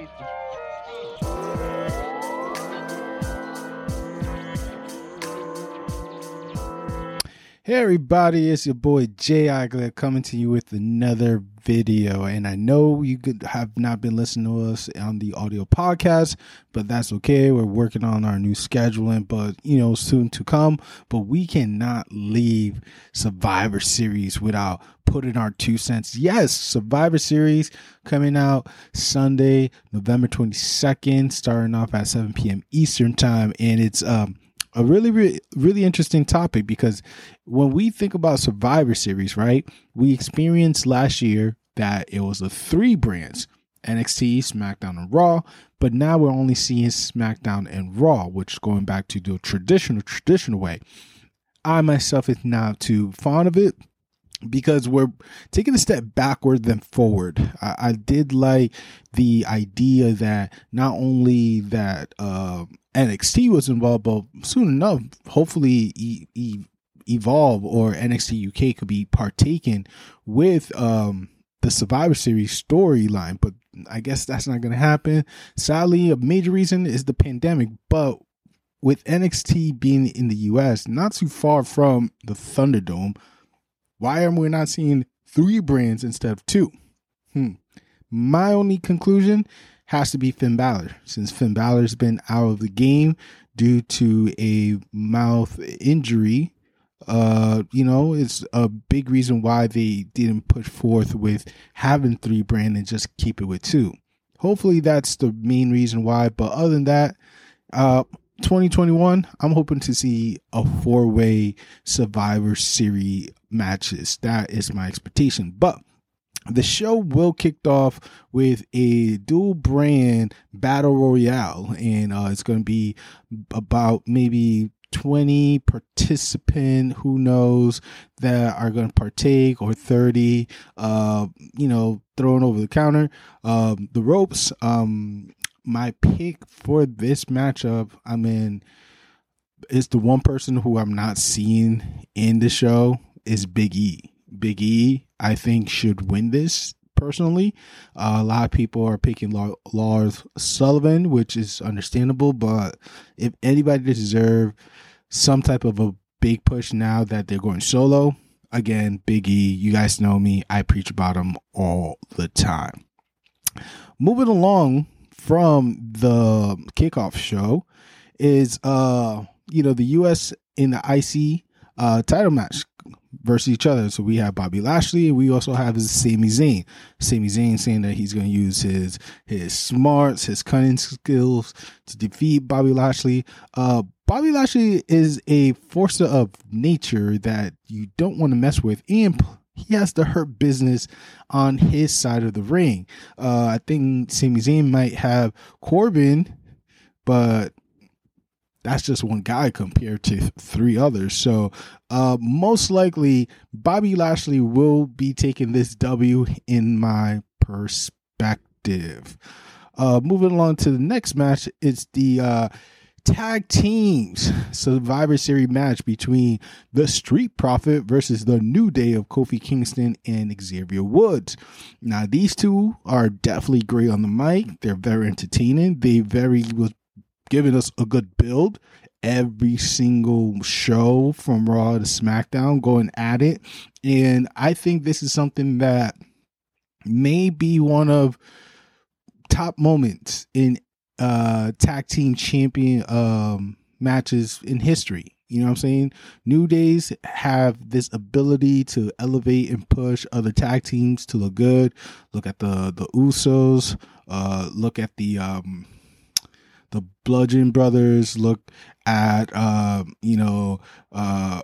Jesus. Hey everybody, it's your boy Jay Igler coming to you with another video. And I know you could have not been listening to us on the audio podcast, but that's okay. We're working on our new scheduling, but you know, soon to come. But we cannot leave Survivor Series without putting our two cents. Yes, Survivor Series coming out Sunday, November 22nd, starting off at 7 p.m. Eastern time. And it's um a really, really, really interesting topic because when we think about Survivor Series, right, we experienced last year that it was the three brands NXT, SmackDown, and Raw, but now we're only seeing SmackDown and Raw, which going back to the traditional, traditional way. I myself is not too fond of it because we're taking a step backward than forward. I, I did like the idea that not only that uh, NXT was involved, but soon enough, hopefully, e- e- Evolve or NXT UK could be partaken with um, the Survivor Series storyline. But I guess that's not going to happen. Sadly, a major reason is the pandemic. But with NXT being in the US, not too far from the Thunderdome, why are we not seeing three brands instead of two? Hmm. My only conclusion has to be Finn Balor, since Finn Balor's been out of the game due to a mouth injury. Uh, you know, it's a big reason why they didn't push forth with having three brand and just keep it with two. Hopefully, that's the main reason why. But other than that, uh, 2021, I'm hoping to see a four way Survivor Series matches. That is my expectation. But the show will kick off with a dual brand battle royale, and uh, it's going to be about maybe 20 participant who knows that are going to partake or 30 uh you know thrown over the counter um the ropes um my pick for this matchup i mean is the one person who i'm not seeing in the show is big e big e I think should win this personally. Uh, a lot of people are picking Lars Sullivan, which is understandable, but if anybody deserves some type of a big push now that they're going solo, again, Big E, you guys know me, I preach about him all the time. Moving along from the kickoff show is uh you know the US in the IC uh title match versus each other. So we have Bobby Lashley, we also have Sami Zayn. Sami Zayn saying that he's going to use his his smarts, his cunning skills to defeat Bobby Lashley. Uh, Bobby Lashley is a force of nature that you don't want to mess with, and he has to hurt business on his side of the ring. Uh, I think Sami Zayn might have Corbin, but that's just one guy compared to three others. So, uh, most likely, Bobby Lashley will be taking this W in my perspective. Uh, moving along to the next match, it's the uh, tag teams Survivor Series match between the Street Profit versus the New Day of Kofi Kingston and Xavier Woods. Now, these two are definitely great on the mic. They're very entertaining. They very was giving us a good build every single show from Raw to SmackDown, going at it. And I think this is something that may be one of top moments in uh tag team champion um matches in history. You know what I'm saying? New Days have this ability to elevate and push other tag teams to look good. Look at the the Usos, uh look at the um the Bludgeon Brothers, look at uh, you know uh,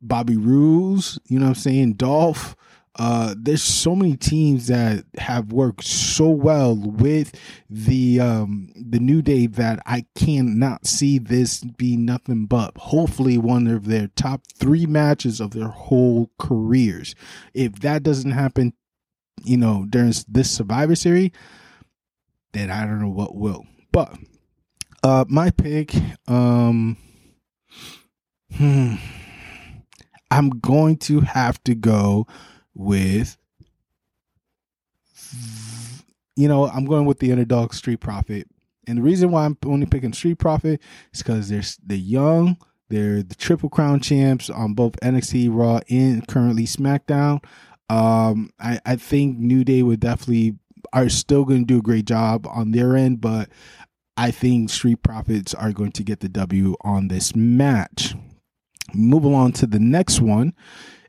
Bobby Roode, you know what I'm saying, Dolph. Uh, there's so many teams that have worked so well with the um, the New Day that I cannot see this be nothing but hopefully one of their top three matches of their whole careers. If that doesn't happen, you know, during this Survivor Series, then I don't know what will. But uh, my pick, um, hmm, I'm going to have to go with you know, I'm going with the underdog Street Profit. And the reason why I'm only picking Street Profit is because they're they're young, they're the Triple Crown champs on both NXT, Raw, and currently SmackDown. Um, I, I think New Day would definitely are still going to do a great job on their end, but I think Street Profits are going to get the W on this match. Move along to the next one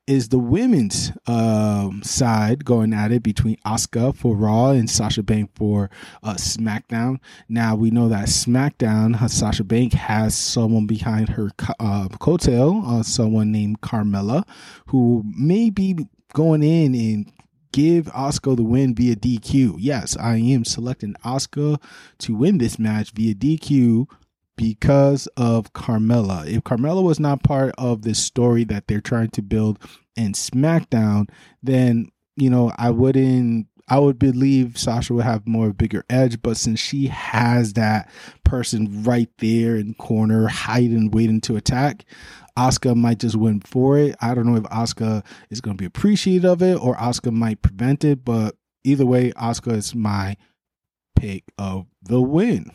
is the women's um, side going at it between Asuka for Raw and Sasha Banks for uh, SmackDown. Now we know that SmackDown, uh, Sasha Banks has someone behind her uh, coattail, uh, someone named Carmella, who may be going in and give Asuka the win via DQ. Yes, I am selecting Asuka to win this match via DQ because of Carmella. If Carmella was not part of this story that they're trying to build in SmackDown, then you know I wouldn't. I would believe Sasha would have more bigger edge, but since she has that person right there in corner, hiding, waiting to attack, Asuka might just win for it. I don't know if Asuka is going to be appreciative of it or Asuka might prevent it, but either way, Asuka is my pick of the win.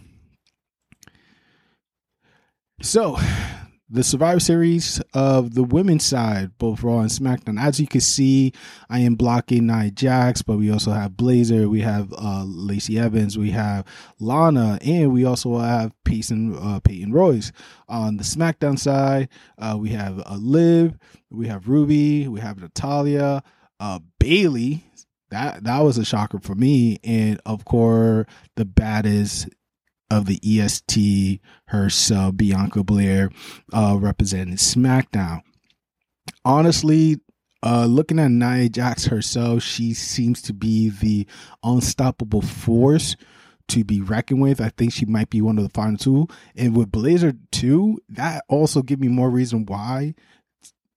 So, the Survivor Series of the women's side, both Raw and SmackDown. As you can see, I am blocking Nia Jax, but we also have Baszler, we have uh, Lacey Evans, we have Lana, and we also have Peyton, uh, Peyton Royce. On the SmackDown side, uh, we have uh, Liv, we have Ruby, we have Natalya, uh, Bayley. That that was a shocker for me, and of course the baddest of the EST herself, Bianca Belair, uh, representing SmackDown. Honestly, uh, looking at Nia Jax herself, she seems to be the unstoppable force to be reckoned with. I think she might be one of the final two. And with Baszler 2, that also give me more reason why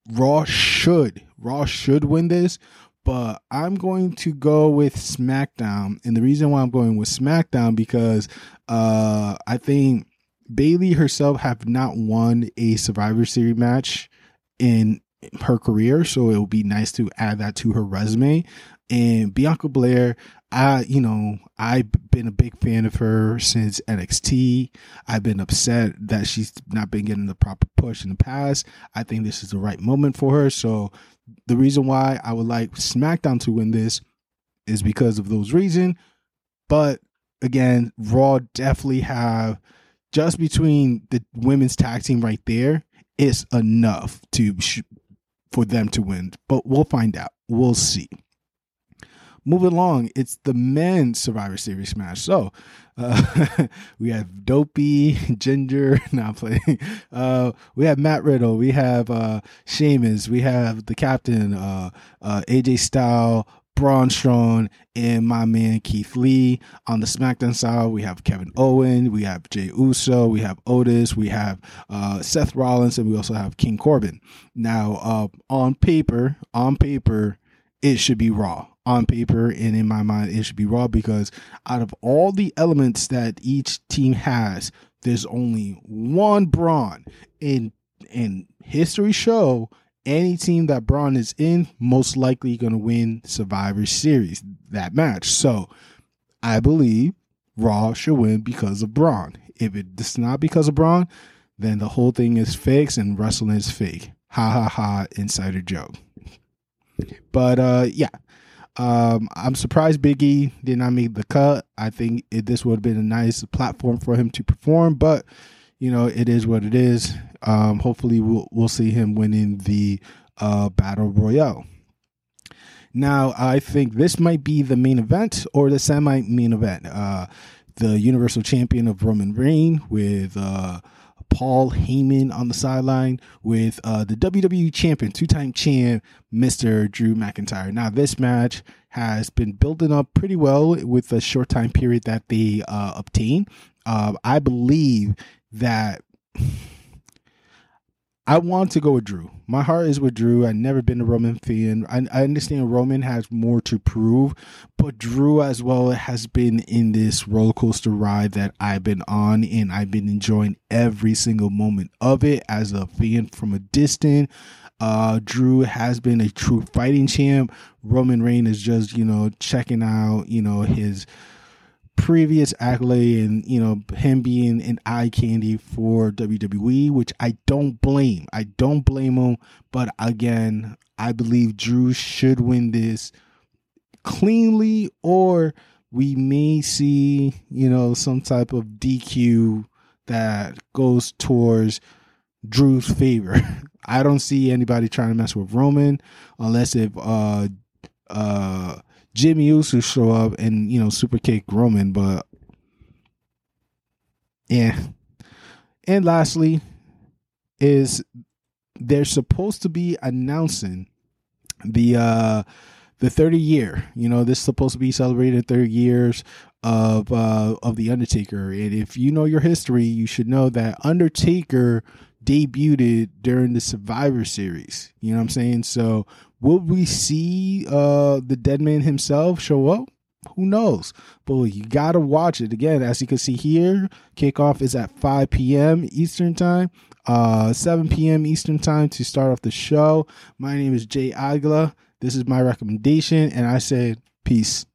Raw should Raw should win this but I'm going to go with SmackDown. And the reason why I'm going with SmackDown because uh, I think Bayley herself have not won a Survivor Series match in her career, so it would be nice to add that to her resume. And Bianca Belair, I you know I've been a big fan of her since NXT. I've been upset that she's not been getting the proper push in the past. I think this is the right moment for her. So the reason why I would like SmackDown to win this is because of those reasons. But again, Raw definitely have just between the women's tag team right there, it's enough to for them to win. But we'll find out. We'll see. Moving along, it's the men's Survivor Series match. So uh, we have Dopey, Ginger, not playing. Uh, we have Matt Riddle. We have uh, Sheamus. We have the captain, uh, uh, AJ Styles, Braun Strowman, and my man Keith Lee. On the SmackDown side, we have Kevin Owen, we have Jay Uso, we have Otis, we have uh, Seth Rollins, and we also have King Corbin. Now, uh, on paper, on paper, it should be Raw on paper and in my mind it should be raw because out of all the elements that each team has there's only one braun. In in history show any team that braun is in most likely going to win survivor series that match. So i believe raw should win because of braun. If it's not because of braun then the whole thing is fake and wrestling is fake. Ha ha ha insider joke. But uh yeah um, I'm surprised Biggie did not make the cut. I think it, this would have been a nice platform for him to perform, but you know it is what it is. Um, hopefully, we'll we'll see him winning the uh, battle royale. Now, I think this might be the main event or the semi main event. Uh, the Universal Champion of Roman Reign with uh, Paul Heyman on the sideline with uh, the WWE champion, two time champ, Mr. Drew McIntyre. Now, this match has been building up pretty well with the short time period that they uh, obtained. Uh, I believe that I want to go with Drew. My heart is with Drew. I've never been a Roman fan. I, I, understand Roman has more to prove, but Drew as well has been in this roller coaster ride that I've been on, and I've been enjoying every single moment of it as a fan from a distance. Uh, Drew has been a true fighting champ. Roman Reigns is just, you know, checking out, you know, his previous accolade and you know him being an eye candy for WWE, which I don't blame. I don't blame him, but again, I believe Drew should win this cleanly, or we may see you know some type of DQ that goes towards Drew's favor. I don't see anybody trying to mess with Roman unless if uh uh Jimmy Uso show up and you know super kick Roman, but yeah. And lastly, is they're supposed to be announcing the uh the 30 year. You know, this is supposed to be celebrated 30 years of uh of the Undertaker. And if you know your history, you should know that Undertaker debuted during the Survivor Series. You know what I'm saying? So will we see uh the dead man himself show up? Who knows? But you gotta watch it again. As you can see here, kickoff is at 5 p.m. Eastern time, uh 7 p.m. Eastern time to start off the show. My name is Jay Aguila. This is my recommendation, and I said peace.